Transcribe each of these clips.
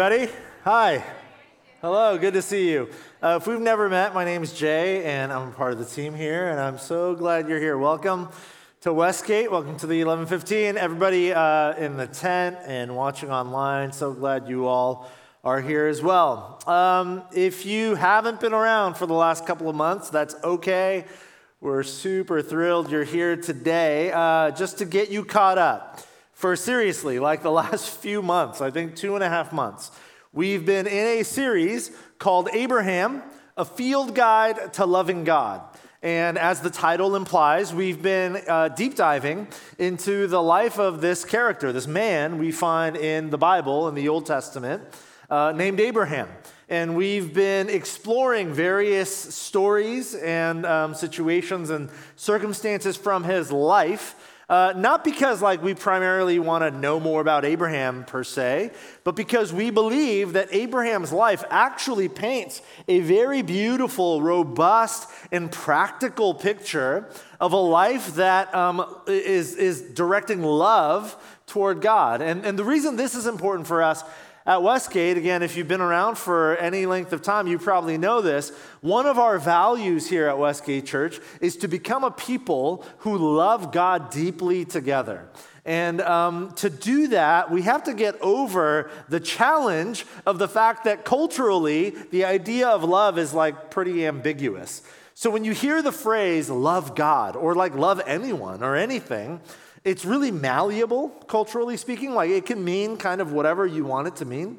Everybody, hi. Hello, good to see you. Uh, if we've never met, my name is Jay, and I'm part of the team here, and I'm so glad you're here. Welcome to Westgate. Welcome to the 1115. Everybody uh, in the tent and watching online, so glad you all are here as well. Um, if you haven't been around for the last couple of months, that's okay. We're super thrilled you're here today uh, just to get you caught up for seriously, like the last few months, I think two and a half months, we've been in a series called Abraham, a field guide to loving God. And as the title implies, we've been uh, deep diving into the life of this character, this man we find in the Bible, in the Old Testament, uh, named Abraham. And we've been exploring various stories and um, situations and circumstances from his life uh, not because like we primarily want to know more about Abraham per se, but because we believe that Abraham's life actually paints a very beautiful, robust, and practical picture of a life that um, is is directing love toward God. And, and the reason this is important for us at Westgate, again, if you've been around for any length of time, you probably know this. One of our values here at Westgate Church is to become a people who love God deeply together. And um, to do that, we have to get over the challenge of the fact that culturally, the idea of love is like pretty ambiguous. So when you hear the phrase love God or like love anyone or anything, it's really malleable, culturally speaking. Like it can mean kind of whatever you want it to mean.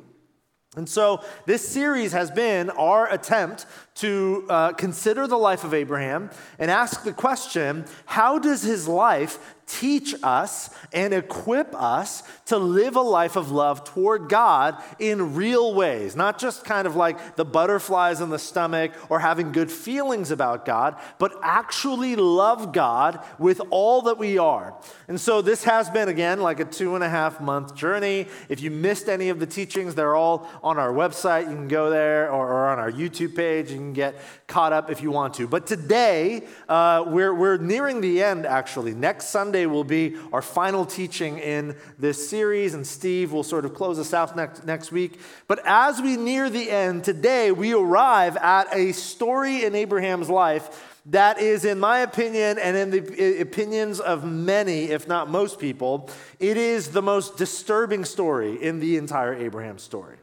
And so, this series has been our attempt to uh, consider the life of Abraham and ask the question how does his life teach us and equip us to live a life of love toward God in real ways, not just kind of like the butterflies in the stomach or having good feelings about God, but actually love God with all that we are. And so this has been, again, like a two and a half month journey. If you missed any of the teachings, they're all on our website. You can go there or, or on our YouTube page. You can get caught up if you want to. But today, uh, we're, we're nearing the end, actually. Next Sunday will be our final teaching in this series, and Steve will sort of close us out next, next week. But as we near the end, today we arrive at a story in Abraham's life that is, in my opinion, and in the opinions of many, if not most people, it is the most disturbing story in the entire Abraham story.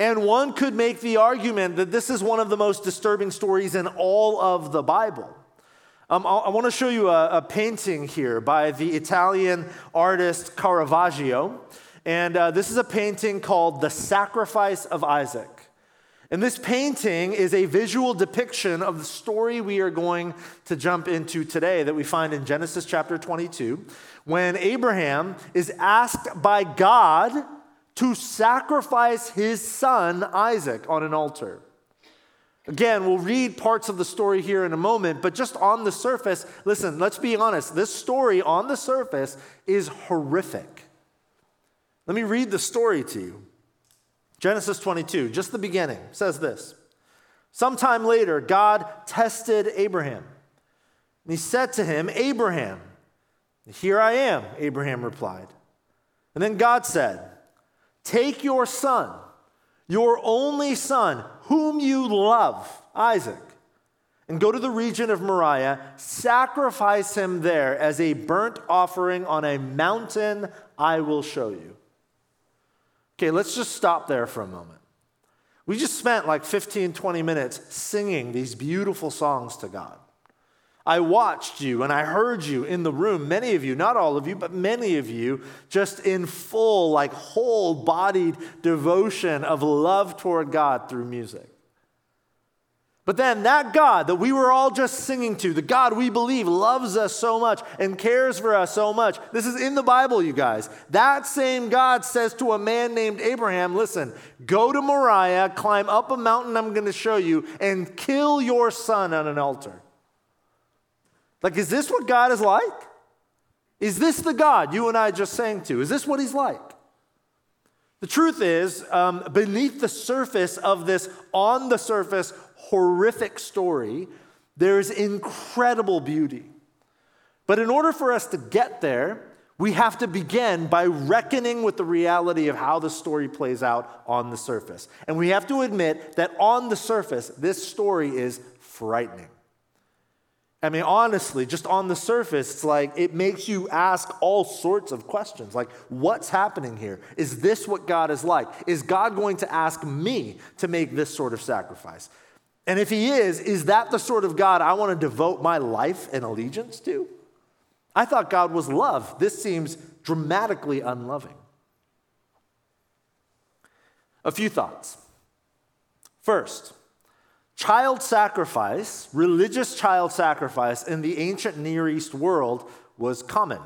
And one could make the argument that this is one of the most disturbing stories in all of the Bible. Um, I, want to show you a, a, painting here by the Italian artist Caravaggio. And uh, this is a painting called The Sacrifice of Isaac. And this painting is a visual depiction of the story we are going to jump into today that we find in Genesis chapter 22, when Abraham is asked by God to sacrifice his son Isaac on an altar. Again, we'll read parts of the story here in a moment, but just on the surface, listen, let's be honest. This story on the surface is horrific. Let me read the story to you. Genesis 22, just the beginning, says this. Sometime later, God tested Abraham. And he said to him, Abraham, here I am, Abraham replied. And then God said, Take your son, your only son, whom you love, Isaac, and go to the region of Moriah, sacrifice him there as a burnt offering on a mountain I will show you. Okay, let's just stop there for a moment. We just spent like 15, 20 minutes singing these beautiful songs to God. I watched you and I heard you in the room, many of you, not all of you, but many of you, just in full, like whole bodied devotion of love toward God through music. But then that God that we were all just singing to, the God we believe loves us so much and cares for us so much. This is in the Bible, you guys. That same God says to a man named Abraham, listen, go to Moriah, climb up a mountain I'm going to show you, and kill your son on an altar. Like, is this what God is like? Is this the God you and I just sang to? Is this what he's like? The truth is, um, beneath the surface of this, on the surface, horrific story, there's incredible beauty. But in order for us to get there, we have to begin by reckoning with the reality of how the story plays out on the surface. And we have to admit that on the surface, this story is frightening. I mean, honestly, just on the surface, it's like it makes you ask all sorts of questions. Like, what's happening here? Is this what God is like? Is God going to ask me to make this sort of sacrifice? And if He is, is that the sort of God I want to devote my life and allegiance to? I thought God was love. This seems dramatically unloving. A few thoughts. First, child sacrifice, religious child sacrifice in the ancient Near East world was common.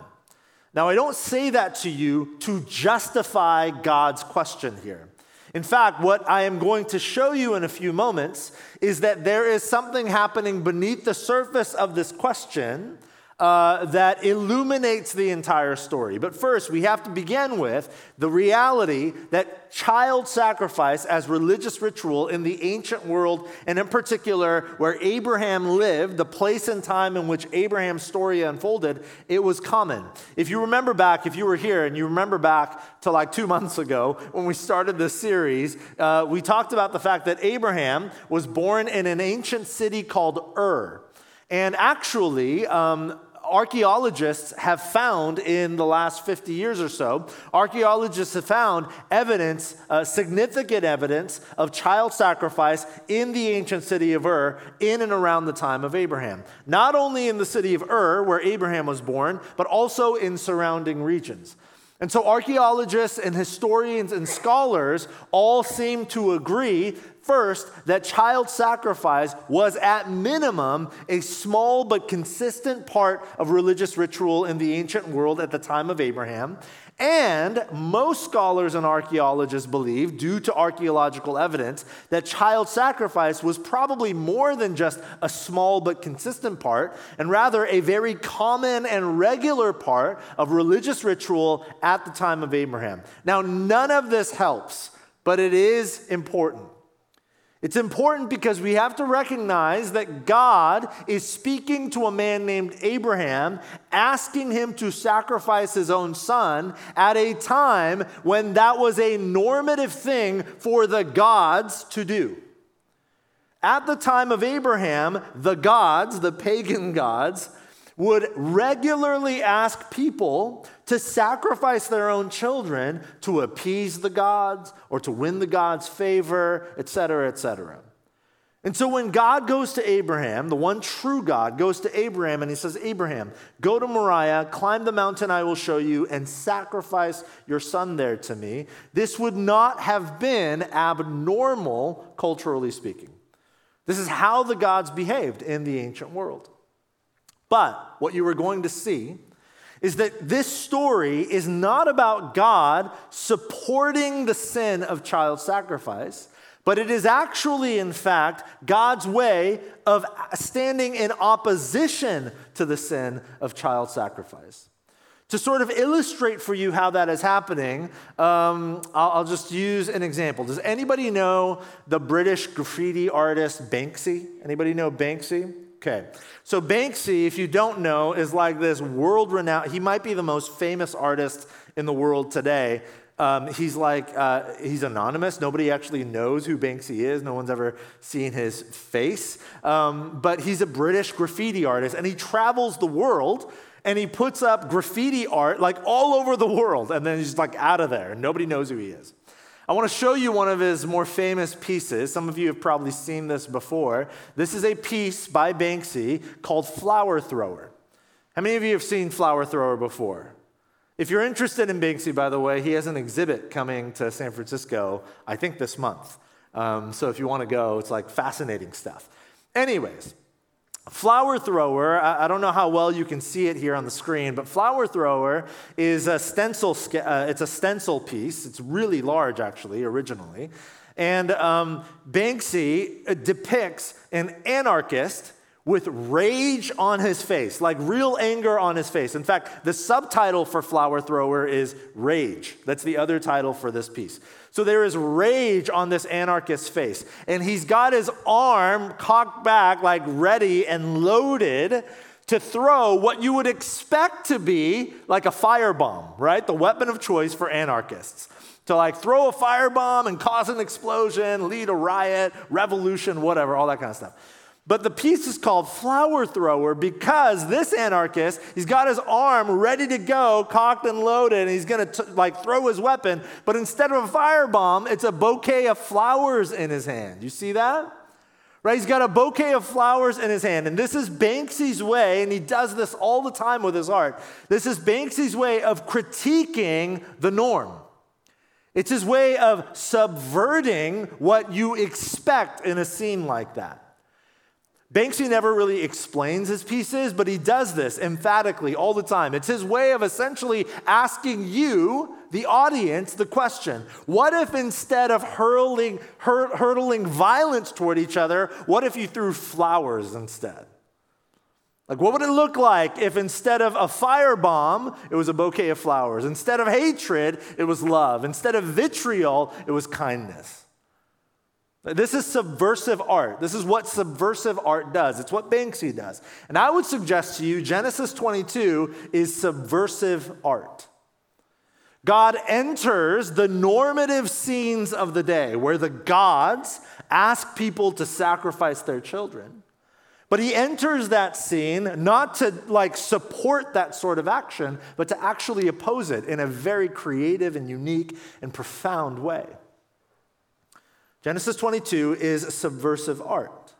Now, I don't say that to you to justify God's question here. In fact, what I am going to show you in a few moments is that there is something happening beneath the surface of this question uh, that illuminates the entire story. But first, we have to begin with the reality that child sacrifice as religious ritual in the ancient world, and in particular where Abraham lived, the place and time in which Abraham's story unfolded, it was common. If you remember back, if you were here and you remember back to like two months ago when we started this series, uh, we talked about the fact that Abraham was born in an ancient city called Ur. And actually, um, archaeologists have found in the last 50 years or so, archaeologists have found evidence, uh, significant evidence of child sacrifice in the ancient city of Ur in and around the time of Abraham. Not only in the city of Ur, where Abraham was born, but also in surrounding regions. And so archaeologists and historians and scholars all seem to agree First, that child sacrifice was at minimum a small but consistent part of religious ritual in the ancient world at the time of Abraham. And most scholars and archaeologists believe, due to archaeological evidence, that child sacrifice was probably more than just a small but consistent part, and rather a very common and regular part of religious ritual at the time of Abraham. Now, none of this helps, but it is important. It's important because we have to recognize that God is speaking to a man named Abraham, asking him to sacrifice his own son at a time when that was a normative thing for the gods to do. At the time of Abraham, the gods, the pagan gods, would regularly ask people to sacrifice their own children to appease the gods or to win the gods' favor, etc., etc. And so when God goes to Abraham, the one true God goes to Abraham and he says, Abraham, go to Moriah, climb the mountain I will show you, and sacrifice your son there to me. This would not have been abnormal, culturally speaking. This is how the gods behaved in the ancient world. But what you are going to see is that this story is not about God supporting the sin of child sacrifice, but it is actually, in fact, God's way of standing in opposition to the sin of child sacrifice. To sort of illustrate for you how that is happening, um, I'll, I'll just use an example. Does anybody know the British graffiti artist Banksy? Anybody know Banksy? Okay. So Banksy, if you don't know, is like this world renowned, he might be the most famous artist in the world today. Um, he's like, uh, he's anonymous. Nobody actually knows who Banksy is. No one's ever seen his face. Um, but he's a British graffiti artist and he travels the world and he puts up graffiti art like all over the world and then he's like out of there and nobody knows who he is. I want to show you one of his more famous pieces. Some of you have probably seen this before. This is a piece by Banksy called Flower Thrower. How many of you have seen Flower Thrower before? If you're interested in Banksy, by the way, he has an exhibit coming to San Francisco, I think this month. Um, so if you want to go, it's like fascinating stuff. Anyways, Flower thrower, I don't know how well you can see it here on the screen, but flower thrower is a stencil, uh, it's a stencil piece. It's really large, actually, originally. And um, Banksy uh, depicts an anarchist with rage on his face, like real anger on his face. In fact, the subtitle for Flower Thrower is Rage. That's the other title for this piece. So there is rage on this anarchist's face. And he's got his arm cocked back, like ready and loaded, to throw what you would expect to be like a firebomb, right? The weapon of choice for anarchists. To like throw a firebomb and cause an explosion, lead a riot, revolution, whatever, all that kind of stuff. But the piece is called Flower Thrower because this anarchist, he's got his arm ready to go, cocked and loaded, and he's gonna t- like throw his weapon. But instead of a firebomb, it's a bouquet of flowers in his hand. You see that? Right? He's got a bouquet of flowers in his hand. And this is Banksy's way, and he does this all the time with his art. This is Banksy's way of critiquing the norm. It's his way of subverting what you expect in a scene like that. Banksy never really explains his pieces, but he does this emphatically all the time. It's his way of essentially asking you, the audience, the question what if instead of hurling, hur- hurtling violence toward each other, what if you threw flowers instead? Like, what would it look like if instead of a firebomb, it was a bouquet of flowers? Instead of hatred, it was love. Instead of vitriol, it was kindness. This is subversive art. This is what subversive art does. It's what Banksy does. And I would suggest to you Genesis 22 is subversive art. God enters the normative scenes of the day where the gods ask people to sacrifice their children. But he enters that scene not to like support that sort of action, but to actually oppose it in a very creative and unique and profound way. Genesis 22 is subversive art.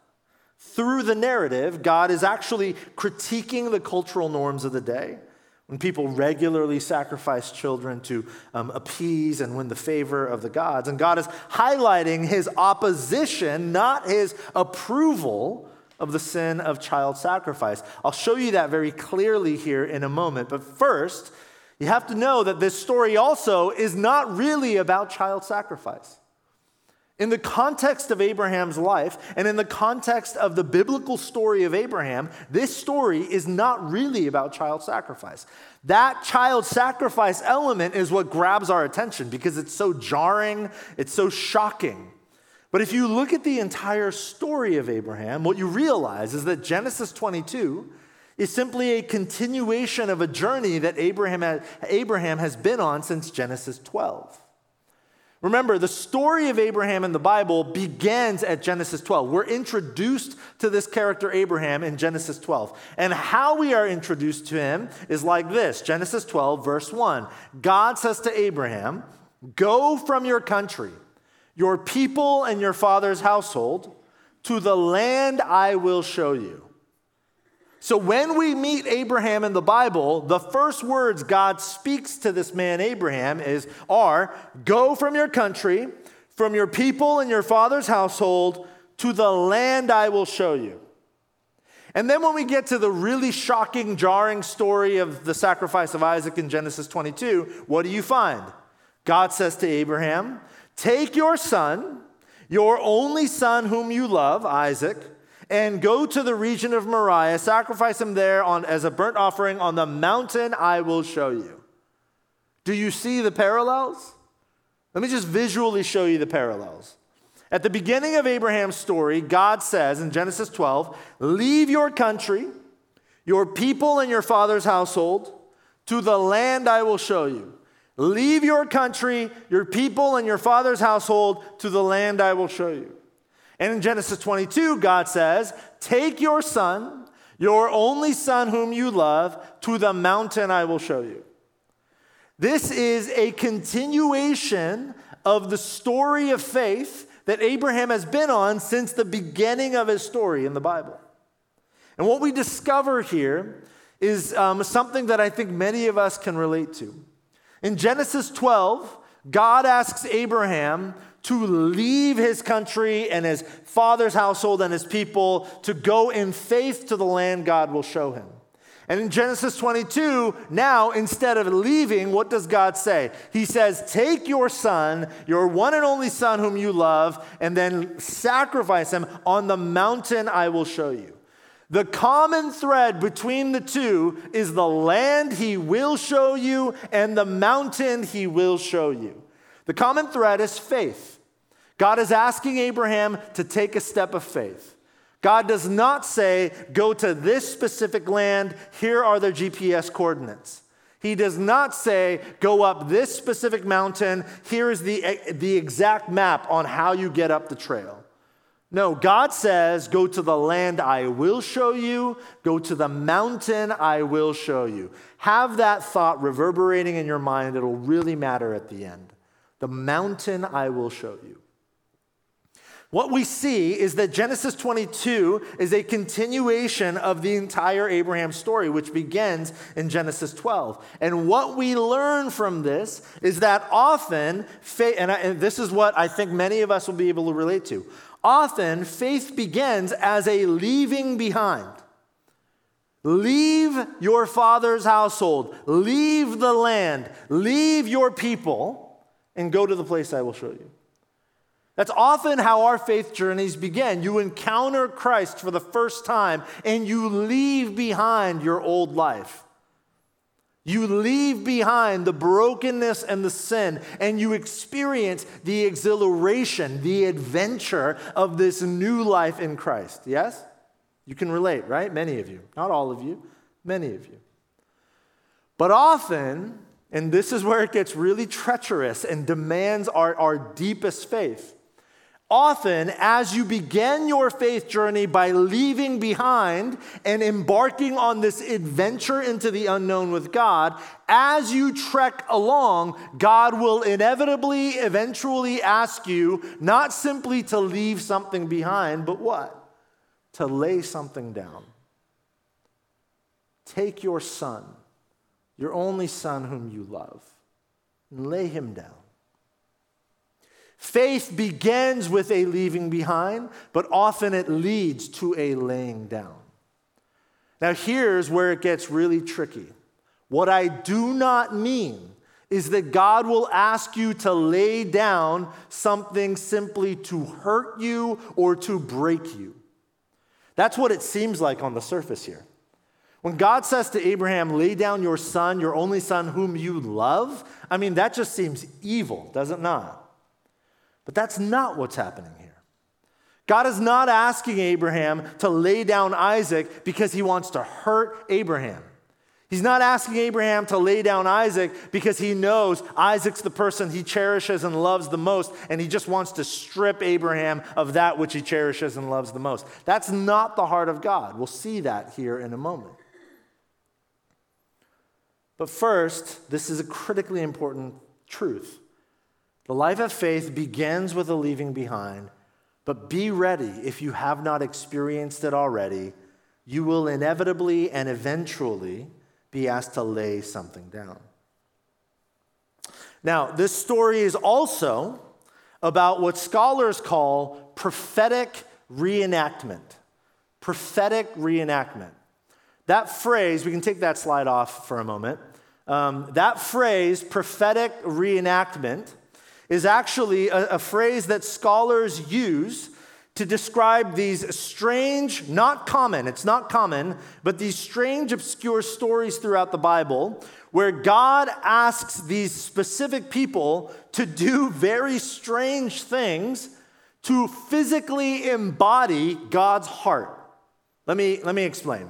Through the narrative, God is actually critiquing the cultural norms of the day. When people regularly sacrifice children to um, appease and win the favor of the gods. And God is highlighting his opposition, not his approval of the sin of child sacrifice. I'll show you that very clearly here in a moment. But first, you have to know that this story also is not really about child sacrifice. In the context of Abraham's life and in the context of the biblical story of Abraham, this story is not really about child sacrifice. That child sacrifice element is what grabs our attention because it's so jarring, it's so shocking. But if you look at the entire story of Abraham, what you realize is that Genesis 22 is simply a continuation of a journey that Abraham, Abraham has been on since Genesis 12. Remember, the story of Abraham in the Bible begins at Genesis 12. We're introduced to this character Abraham in Genesis 12. And how we are introduced to him is like this Genesis 12, verse 1. God says to Abraham, Go from your country, your people, and your father's household to the land I will show you. So when we meet Abraham in the Bible, the first words God speaks to this man Abraham is are go from your country, from your people and your father's household to the land I will show you. And then when we get to the really shocking, jarring story of the sacrifice of Isaac in Genesis 22, what do you find? God says to Abraham, Take your son, your only son whom you love, Isaac, and go to the region of Moriah, sacrifice him there on, as a burnt offering on the mountain I will show you. Do you see the parallels? Let me just visually show you the parallels. At the beginning of Abraham's story, God says in Genesis 12, Leave your country, your people, and your father's household to the land I will show you. Leave your country, your people, and your father's household to the land I will show you. And in Genesis 22, God says, Take your son, your only son whom you love, to the mountain I will show you. This is a continuation of the story of faith that Abraham has been on since the beginning of his story in the Bible. And what we discover here is um, something that I think many of us can relate to. In Genesis 12, God asks Abraham to leave his country and his father's household and his people to go in faith to the land God will show him. And in Genesis 22, now instead of leaving, what does God say? He says, Take your son, your one and only son whom you love, and then sacrifice him on the mountain I will show you. The common thread between the two is the land he will show you and the mountain he will show you. The common thread is faith. God is asking Abraham to take a step of faith. God does not say, go to this specific land, here are the GPS coordinates. He does not say, go up this specific mountain, here is the, the exact map on how you get up the trail. No, God says, go to the land I will show you, go to the mountain I will show you. Have that thought reverberating in your mind, it'll really matter at the end. The mountain I will show you. What we see is that Genesis 22 is a continuation of the entire Abraham story, which begins in Genesis 12. And what we learn from this is that often, faith, and, and this is what I think many of us will be able to relate to, often faith begins as a leaving behind. Leave your father's household, leave the land, leave your people, and go to the place I will show you. That's often how our faith journeys begin. You encounter Christ for the first time and you leave behind your old life. You leave behind the brokenness and the sin, and you experience the exhilaration, the adventure of this new life in Christ. Yes? You can relate, right? Many of you. Not all of you, many of you. But often, and this is where it gets really treacherous and demands our, our deepest faith Often, as you begin your faith journey by leaving behind and embarking on this adventure into the unknown with God, as you trek along, God will inevitably, eventually ask you not simply to leave something behind, but what? To lay something down. Take your son, your only son whom you love, and lay him down. Faith begins with a leaving behind, but often it leads to a laying down. Now, here's where it gets really tricky. What I do not mean is that God will ask you to lay down something simply to hurt you or to break you. That's what it seems like on the surface here. When God says to Abraham, lay down your son, your only son whom you love, I mean, that just seems evil, does it not? But that's not what's happening here. God is not asking Abraham to lay down Isaac because he wants to hurt Abraham. He's not asking Abraham to lay down Isaac because he knows Isaac's the person he cherishes and loves the most, and he just wants to strip Abraham of that which he cherishes and loves the most. That's not the heart of God. We'll see that here in a moment. But first, this is a critically important truth. The life of faith begins with a leaving behind, but be ready if you have not experienced it already. You will inevitably and eventually be asked to lay something down. Now, this story is also about what scholars call prophetic reenactment. Prophetic reenactment. That phrase, we can take that slide off for a moment. Um, that phrase, prophetic reenactment, is actually a, a phrase that scholars use to describe these strange, not common, it's not common, but these strange, obscure stories throughout the Bible where God asks these specific people to do very strange things to physically embody God's heart. Let me, let me explain.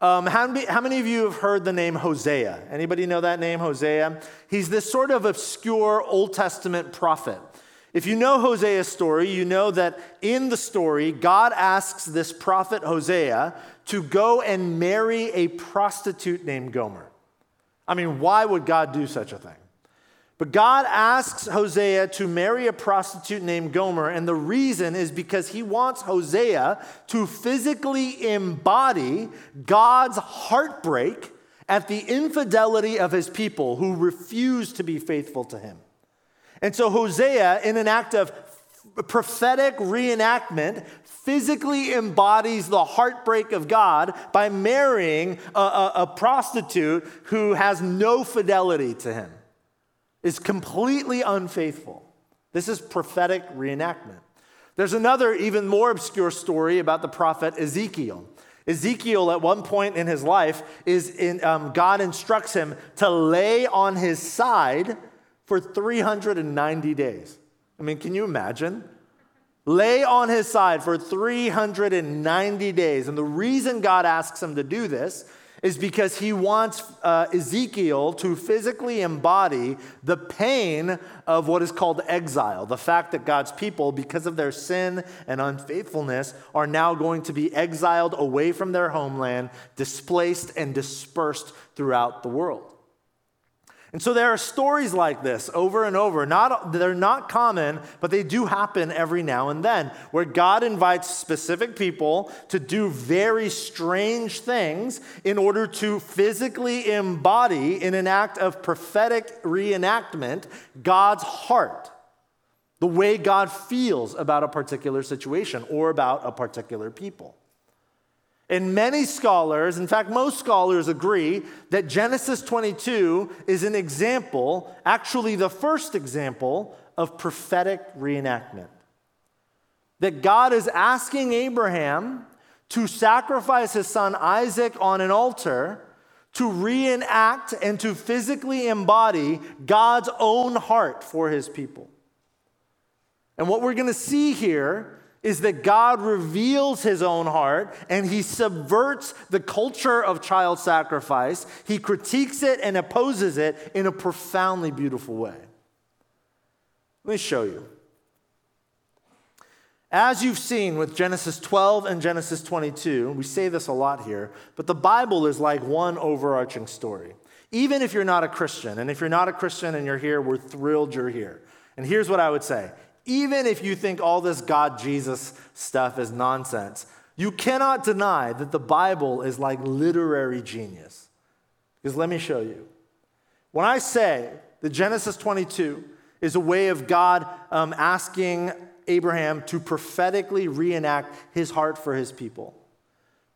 Um, how, many, how, many, of you have heard the name Hosea? Anybody know that name, Hosea? He's this sort of obscure Old Testament prophet. If you know Hosea's story, you know that in the story, God asks this prophet Hosea to go and marry a prostitute named Gomer. I mean, why would God do such a thing? But God asks Hosea to marry a prostitute named Gomer, and the reason is because he wants Hosea to physically embody God's heartbreak at the infidelity of his people who refuse to be faithful to him. And so Hosea, in an act of prophetic reenactment, physically embodies the heartbreak of God by marrying a, a, a prostitute who has no fidelity to him is completely unfaithful. This is prophetic reenactment. There's another, even more obscure story about the prophet Ezekiel. Ezekiel, at one point in his life, is in, um, God instructs him to lay on his side for 390 days. I mean, can you imagine? lay on his side for 390 days. And the reason God asks him to do this is because he wants uh, Ezekiel to physically embody the pain of what is called exile. The fact that God's people, because of their sin and unfaithfulness, are now going to be exiled away from their homeland, displaced and dispersed throughout the world. And so there are stories like this over and over. Not, they're not common, but they do happen every now and then, where God invites specific people to do very strange things in order to physically embody, in an act of prophetic reenactment, God's heart, the way God feels about a particular situation or about a particular people. And many scholars, in fact, most scholars agree that Genesis 22 is an example, actually, the first example of prophetic reenactment. That God is asking Abraham to sacrifice his son Isaac on an altar to reenact and to physically embody God's own heart for his people. And what we're going to see here is that God reveals his own heart and he subverts the culture of child sacrifice. He critiques it and opposes it in a profoundly beautiful way. Let me show you. As you've seen with Genesis 12 and Genesis 22, we say this a lot here, but the Bible is like one overarching story. Even if you're not a Christian, and if you're not a Christian and you're here, we're thrilled you're here. And here's what I would say even if you think all this God Jesus stuff is nonsense, you cannot deny that the Bible is like literary genius. Because let me show you. When I say that Genesis 22 is a way of God um, asking Abraham to prophetically reenact his heart for his people,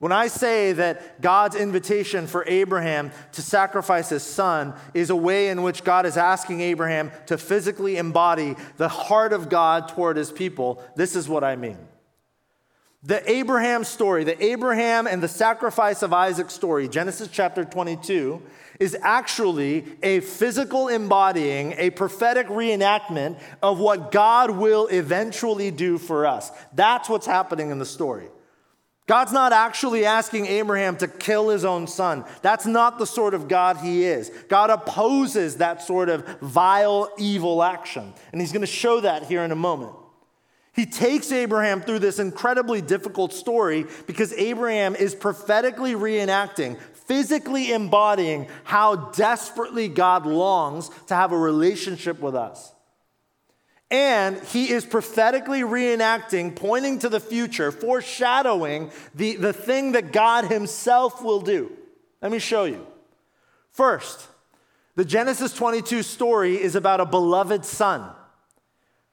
when I say that God's invitation for Abraham to sacrifice his son is a way in which God is asking Abraham to physically embody the heart of God toward his people, this is what I mean. The Abraham story, the Abraham and the sacrifice of Isaac story, Genesis chapter 22, is actually a physical embodying, a prophetic reenactment of what God will eventually do for us. That's what's happening in the story. God's not actually asking Abraham to kill his own son. That's not the sort of God he is. God opposes that sort of vile, evil action. And he's going to show that here in a moment. He takes Abraham through this incredibly difficult story because Abraham is prophetically reenacting, physically embodying how desperately God longs to have a relationship with us. And he is prophetically reenacting, pointing to the future, foreshadowing the, the thing that God himself will do. Let me show you. First, the Genesis 22 story is about a beloved son.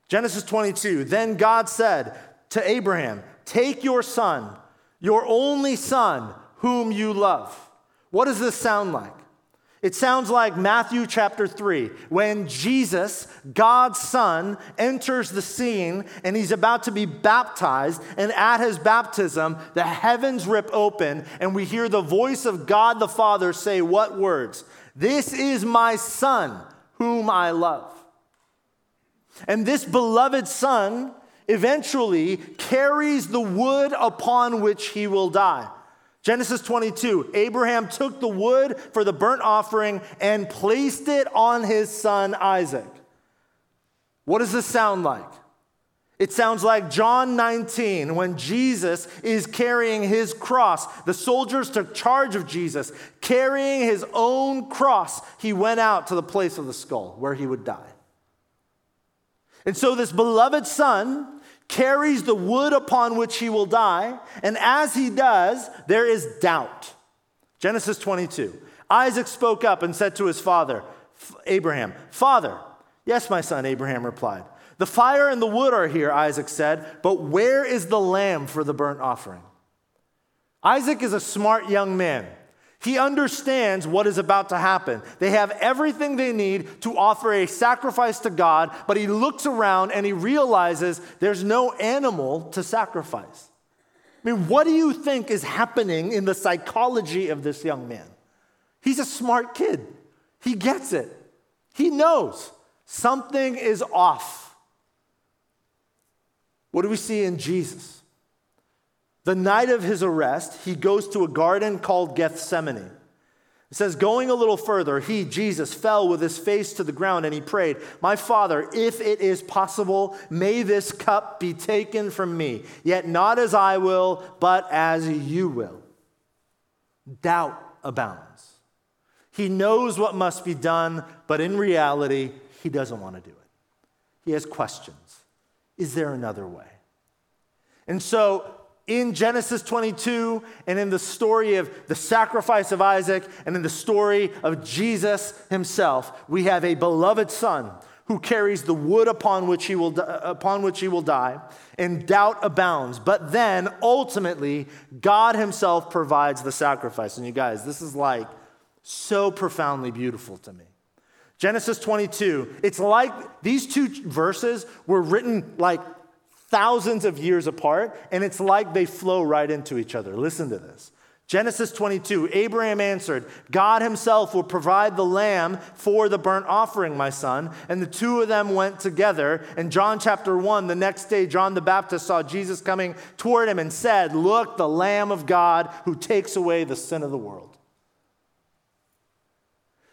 Genesis 22, then God said to Abraham, Take your son, your only son, whom you love. What does this sound like? It sounds like Matthew chapter 3, when Jesus, God's Son, enters the scene and he's about to be baptized. And at his baptism, the heavens rip open and we hear the voice of God the Father say, What words? This is my Son, whom I love. And this beloved Son eventually carries the wood upon which he will die. Genesis 22 Abraham took the wood for the burnt offering and placed it on his son Isaac. What does this sound like? It sounds like John 19 when Jesus is carrying his cross. The soldiers took charge of Jesus. Carrying his own cross, he went out to the place of the skull where he would die. And so, this beloved son carries the wood upon which he will die, and as he does, there is doubt. Genesis 22. Isaac spoke up and said to his father, Abraham, Father, yes, my son, Abraham replied. The fire and the wood are here, Isaac said, but where is the lamb for the burnt offering? Isaac is a smart young man. He understands what is about to happen. They have everything they need to offer a sacrifice to God, but he looks around and he realizes there's no animal to sacrifice. I mean, what do you think is happening in the psychology of this young man? He's a smart kid. He gets it. He knows something is off. What do we see in Jesus? The night of his arrest, he goes to a garden called Gethsemane. It says, going a little further, he, Jesus, fell with his face to the ground and he prayed, My Father, if it is possible, may this cup be taken from me, yet not as I will, but as you will. Doubt abounds. He knows what must be done, but in reality, he doesn't want to do it. He has questions. Is there another way? And so in Genesis 22 and in the story of the sacrifice of Isaac and in the story of Jesus himself, we have a beloved son who carries the wood upon which he will, upon which he will die, and doubt abounds. But then ultimately, God himself provides the sacrifice. And you guys, this is like so profoundly beautiful to me. Genesis 22, it's like these two verses were written like thousands of years apart, and it's like they flow right into each other. Listen to this. Genesis 22, Abraham answered, God himself will provide the lamb for the burnt offering, my son. And the two of them went together. In John chapter 1, the next day, John the Baptist saw Jesus coming toward him and said, Look, the Lamb of God who takes away the sin of the world.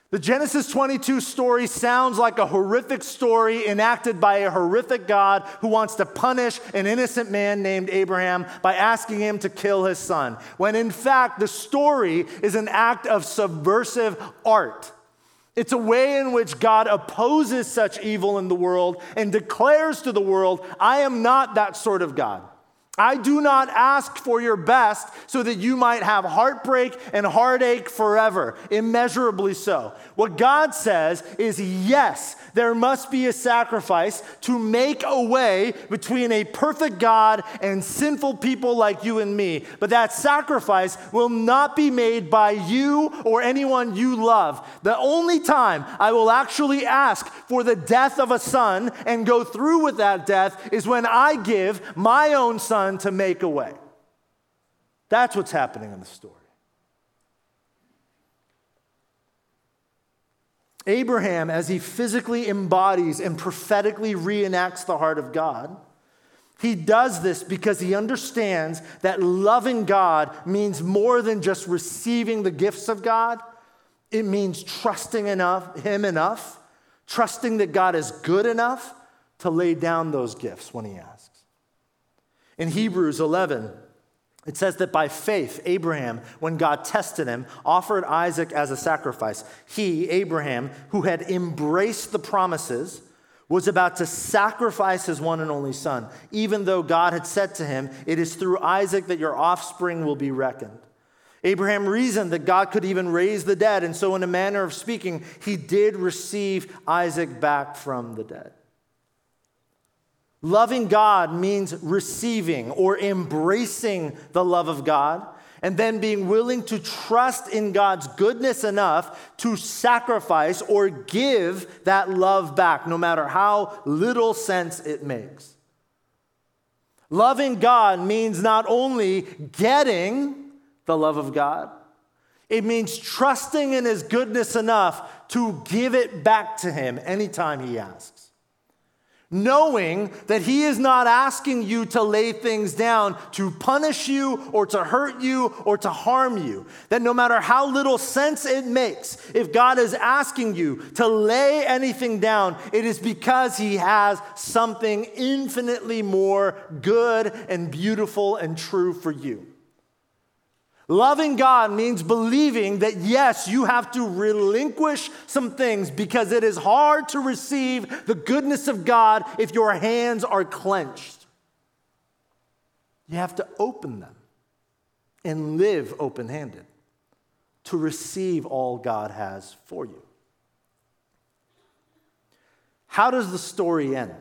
The Genesis 22 story sounds like a horrific story enacted by a horrific God who wants to punish an innocent man named Abraham by asking him to kill his son. When in fact, the story is an act of subversive art. It's a way in which God opposes such evil in the world and declares to the world, I am not that sort of God. I do not ask for your best so that you might have heartbreak and heartache forever, immeasurably so. What God says is yes, there must be a sacrifice to make a way between a perfect God and sinful people like you and me. But that sacrifice will not be made by you or anyone you love. The only time I will actually ask for the death of a son and go through with that death is when I give my own son to make a way. That's what's happening in the story. Abraham, as he physically embodies and prophetically reenacts the heart of God, he does this because he understands that loving God means more than just receiving the gifts of God. It means trusting enough, him enough, trusting that God is good enough to lay down those gifts when he asks. In Hebrews 11, it says that by faith, Abraham, when God tested him, offered Isaac as a sacrifice. He, Abraham, who had embraced the promises, was about to sacrifice his one and only son, even though God had said to him, It is through Isaac that your offspring will be reckoned. Abraham reasoned that God could even raise the dead, and so, in a manner of speaking, he did receive Isaac back from the dead. Loving God means receiving or embracing the love of God and then being willing to trust in God's goodness enough to sacrifice or give that love back, no matter how little sense it makes. Loving God means not only getting the love of God, it means trusting in His goodness enough to give it back to Him anytime He asks knowing that He is not asking you to lay things down to punish you or to hurt you or to harm you. That no matter how little sense it makes, if God is asking you to lay anything down, it is because He has something infinitely more good and beautiful and true for you. Loving God means believing that yes, you have to relinquish some things because it is hard to receive the goodness of God if your hands are clenched. You have to open them and live open handed to receive all God has for you. How does the story end?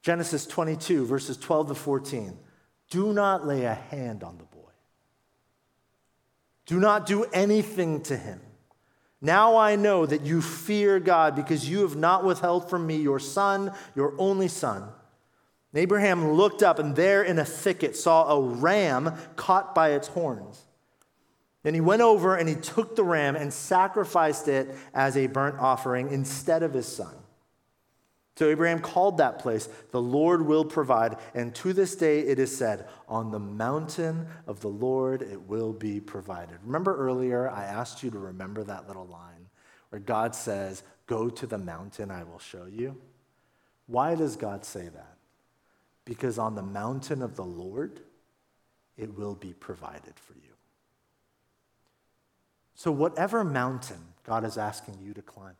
Genesis 22, verses 12 to 14. Do not lay a hand on the boy. Do not do anything to him. Now I know that you fear God because you have not withheld from me your son, your only son. Abraham looked up and there in a thicket saw a ram caught by its horns. Then he went over and he took the ram and sacrificed it as a burnt offering instead of his son. So Abraham called that place, the Lord will provide. And to this day it is said, On the mountain of the Lord it will be provided. Remember earlier, I asked you to remember that little line where God says, Go to the mountain, I will show you. Why does God say that? Because on the mountain of the Lord, it will be provided for you. So, whatever mountain God is asking you to climb,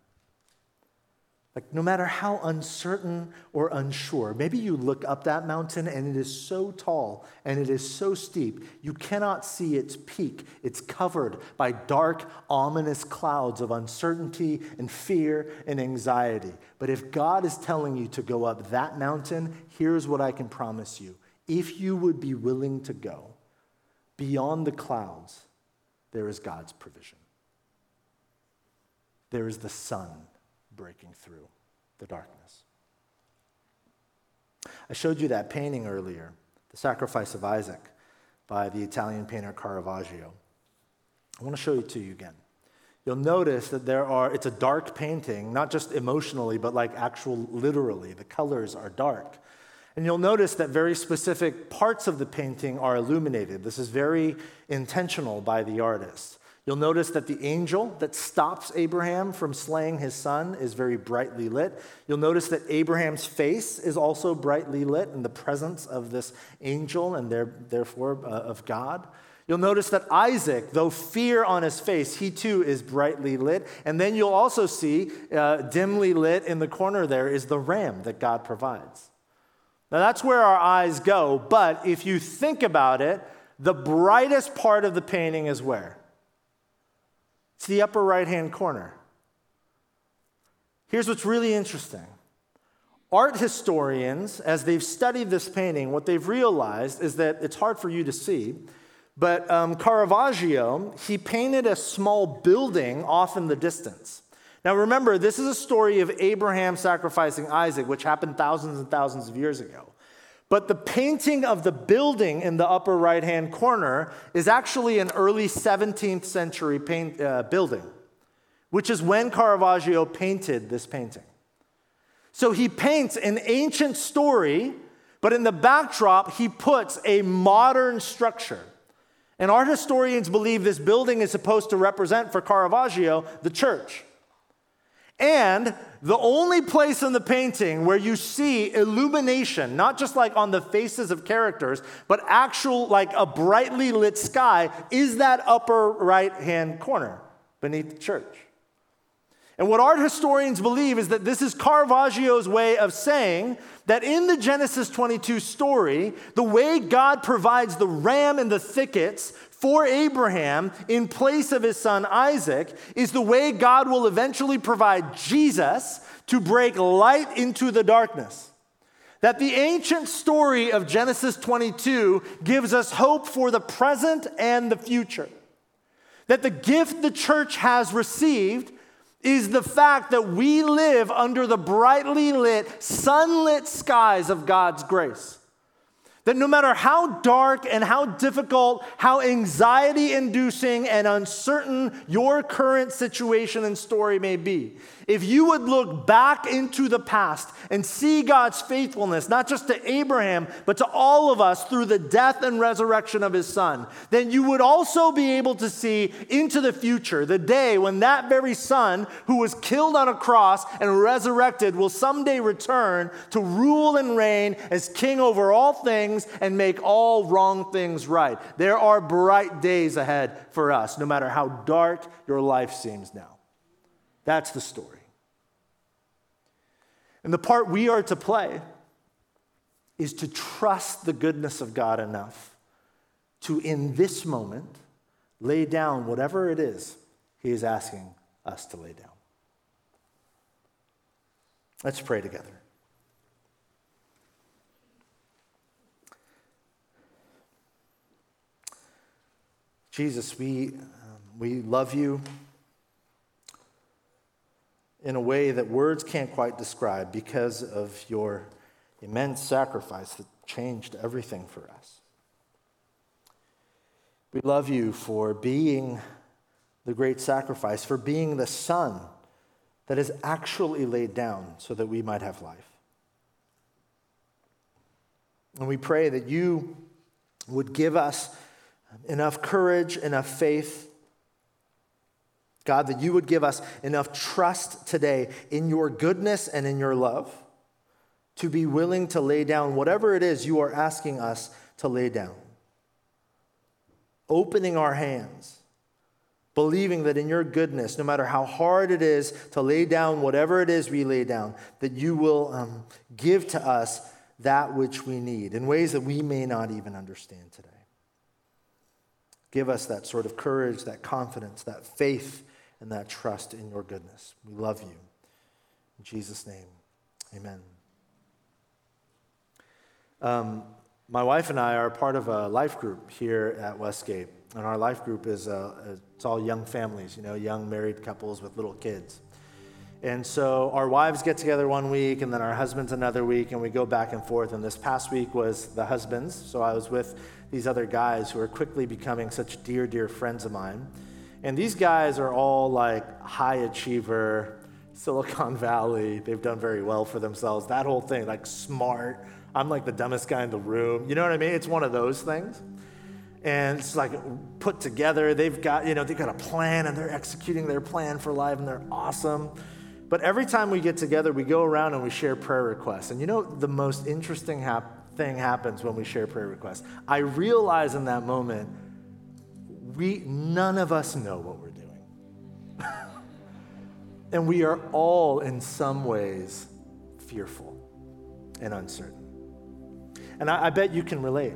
like, no matter how uncertain or unsure, maybe you look up that mountain and it is so tall and it is so steep, you cannot see its peak. It's covered by dark, ominous clouds of uncertainty and fear and anxiety. But if God is telling you to go up that mountain, here's what I can promise you. If you would be willing to go beyond the clouds, there is God's provision. There is the sun breaking through the darkness. I showed you that painting earlier, The Sacrifice of Isaac, by the Italian painter Caravaggio. I want to show it to you again. You'll notice that there are, it's a dark painting, not just emotionally, but like actual literally. The colors are dark. And you'll notice that very specific parts of the painting are illuminated. This is very intentional by the artist. You'll notice that the angel that stops Abraham from slaying his son is very brightly lit. You'll notice that Abraham's face is also brightly lit in the presence of this angel and therefore uh, of God. You'll notice that Isaac, though fear on his face, he too is brightly lit. And then you'll also see uh, dimly lit in the corner there is the ram that God provides. Now that's where our eyes go, but if you think about it, the brightest part of the painting is where? It's the upper right hand corner. Here's what's really interesting art historians, as they've studied this painting, what they've realized is that it's hard for you to see. But um, Caravaggio, he painted a small building off in the distance. Now remember, this is a story of Abraham sacrificing Isaac, which happened thousands and thousands of years ago. But the painting of the building in the upper right hand corner is actually an early 17th century paint, uh, building, which is when Caravaggio painted this painting. So he paints an ancient story, but in the backdrop, he puts a modern structure. And art historians believe this building is supposed to represent for Caravaggio the church. And the only place in the painting where you see illumination, not just like on the faces of characters, but actual, like a brightly lit sky, is that upper right hand corner beneath the church. And what art historians believe is that this is Caravaggio's way of saying that in the Genesis 22 story, the way God provides the ram in the thickets for Abraham in place of his son Isaac is the way God will eventually provide Jesus to break light into the darkness. That the ancient story of Genesis 22 gives us hope for the present and the future. That the gift the church has received is the fact that we live under the brightly lit, sunlit skies of God's grace. That no matter how dark and how difficult, how anxiety inducing and uncertain your current situation and story may be, if you would look back into the past and see God's faithfulness, not just to Abraham, but to all of us through the death and resurrection of his son, then you would also be able to see into the future, the day when that very son who was killed on a cross and resurrected will someday return to rule and reign as king over all things and make all wrong things right. There are bright days ahead for us, no matter how dark your life seems now. That's the story. And the part we are to play is to trust the goodness of God enough to, in this moment, lay down whatever it is He is asking us to lay down. Let's pray together. Jesus, we, um, we love you in a way that words can't quite describe because of your immense sacrifice that changed everything for us. We love you for being the great sacrifice, for being the Son that is actually laid down so that we might have life. And we pray that you would give us enough courage, enough faith. God, that you would give us enough trust today in your goodness and in your love to be willing to lay down whatever it is you are asking us to lay down. Opening our hands, believing that in your goodness, no matter how hard it is to lay down whatever it is we lay down, that you will um, give to us that which we need in ways that we may not even understand today. Give us that sort of courage, that confidence, that faith, and that trust in your goodness. We love you. In Jesus' name, amen. Um, my wife and I are part of a life group here at Westgate. And our life group is uh, it's all young families, you know, young married couples with little kids. And so our wives get together one week, and then our husbands another week, and we go back and forth. And this past week was the husbands. So I was with these other guys who are quickly becoming such dear, dear friends of mine. And these guys are all like high achiever, Silicon Valley. They've done very well for themselves. That whole thing, like smart. I'm like the dumbest guy in the room. You know what I mean? It's one of those things. And it's like put together. They've got, you know, they've got a plan and they're executing their plan for life and they're awesome. But every time we get together, we go around and we share prayer requests. And you know, the most interesting hap- thing happens when we share prayer requests. I realize in that moment, we, none of us know what we're doing. and we are all, in some ways, fearful and uncertain. And I, I bet you can relate.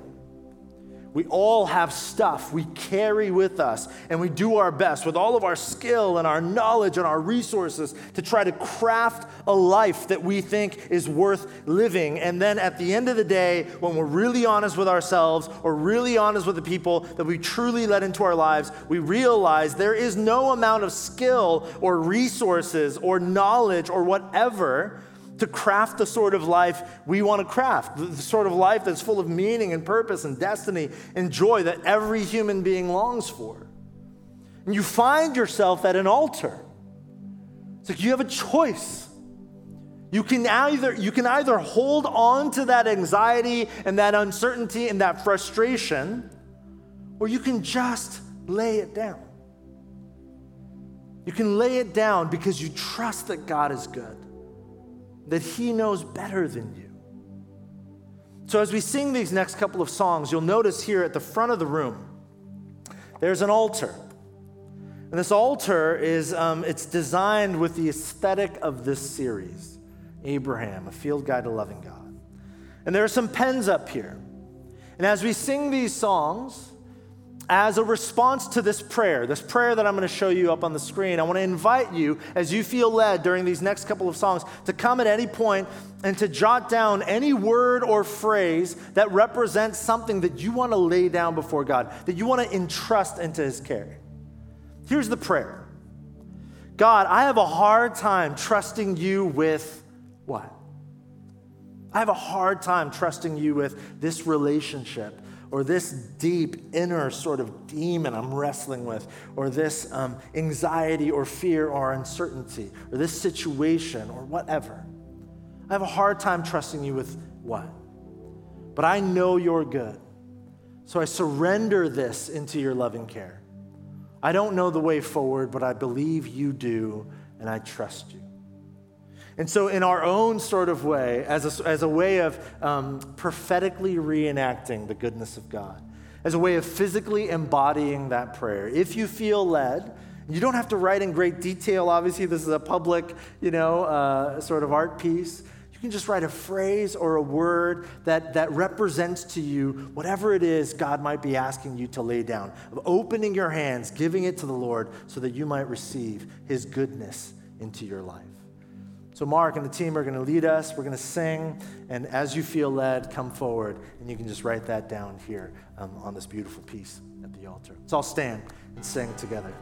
We all have stuff we carry with us, and we do our best with all of our skill and our knowledge and our resources to try to craft a life that we think is worth living. And then at the end of the day, when we're really honest with ourselves or really honest with the people that we truly let into our lives, we realize there is no amount of skill or resources or knowledge or whatever to craft the sort of life we want to craft, the sort of life that's full of meaning and purpose and destiny and joy that every human being longs for. And you find yourself at an altar. It's like you have a choice. You can either you can either hold on to that anxiety and that uncertainty and that frustration, or you can just lay it down. You can lay it down because you trust that God is good that He knows better than you. So, as we sing these next couple of songs, you'll notice here at the front of the room, there's an altar. And this altar is um, it's designed with the aesthetic of this series Abraham, a field guide to loving God. And there are some pens up here. And as we sing these songs, as a response to this prayer, this prayer that I'm going to show you up on the screen, I want to invite you, as you feel led during these next couple of songs, to come at any point and to jot down any word or phrase that represents something that you want to lay down before God, that you want to entrust into His care. Here's the prayer God, I have a hard time trusting you with what? I have a hard time trusting you with this relationship or this deep inner sort of demon I'm wrestling with, or this um, anxiety or fear or uncertainty, or this situation or whatever. I have a hard time trusting you with what? But I know you're good. So I surrender this into your loving care. I don't know the way forward, but I believe you do, and I trust you. And so, in our own sort of way, as a, as a way of um, prophetically reenacting the goodness of God, as a way of physically embodying that prayer, if you feel led, you don't have to write in great detail. Obviously, this is a public, you know, uh, sort of art piece. You can just write a phrase or a word that, that represents to you whatever it is God might be asking you to lay down, of opening your hands, giving it to the Lord so that you might receive His goodness into your life. So, Mark and the team are going to lead us. We're going to sing. And as you feel led, come forward. And you can just write that down here um, on this beautiful piece at the altar. Let's all stand and sing together.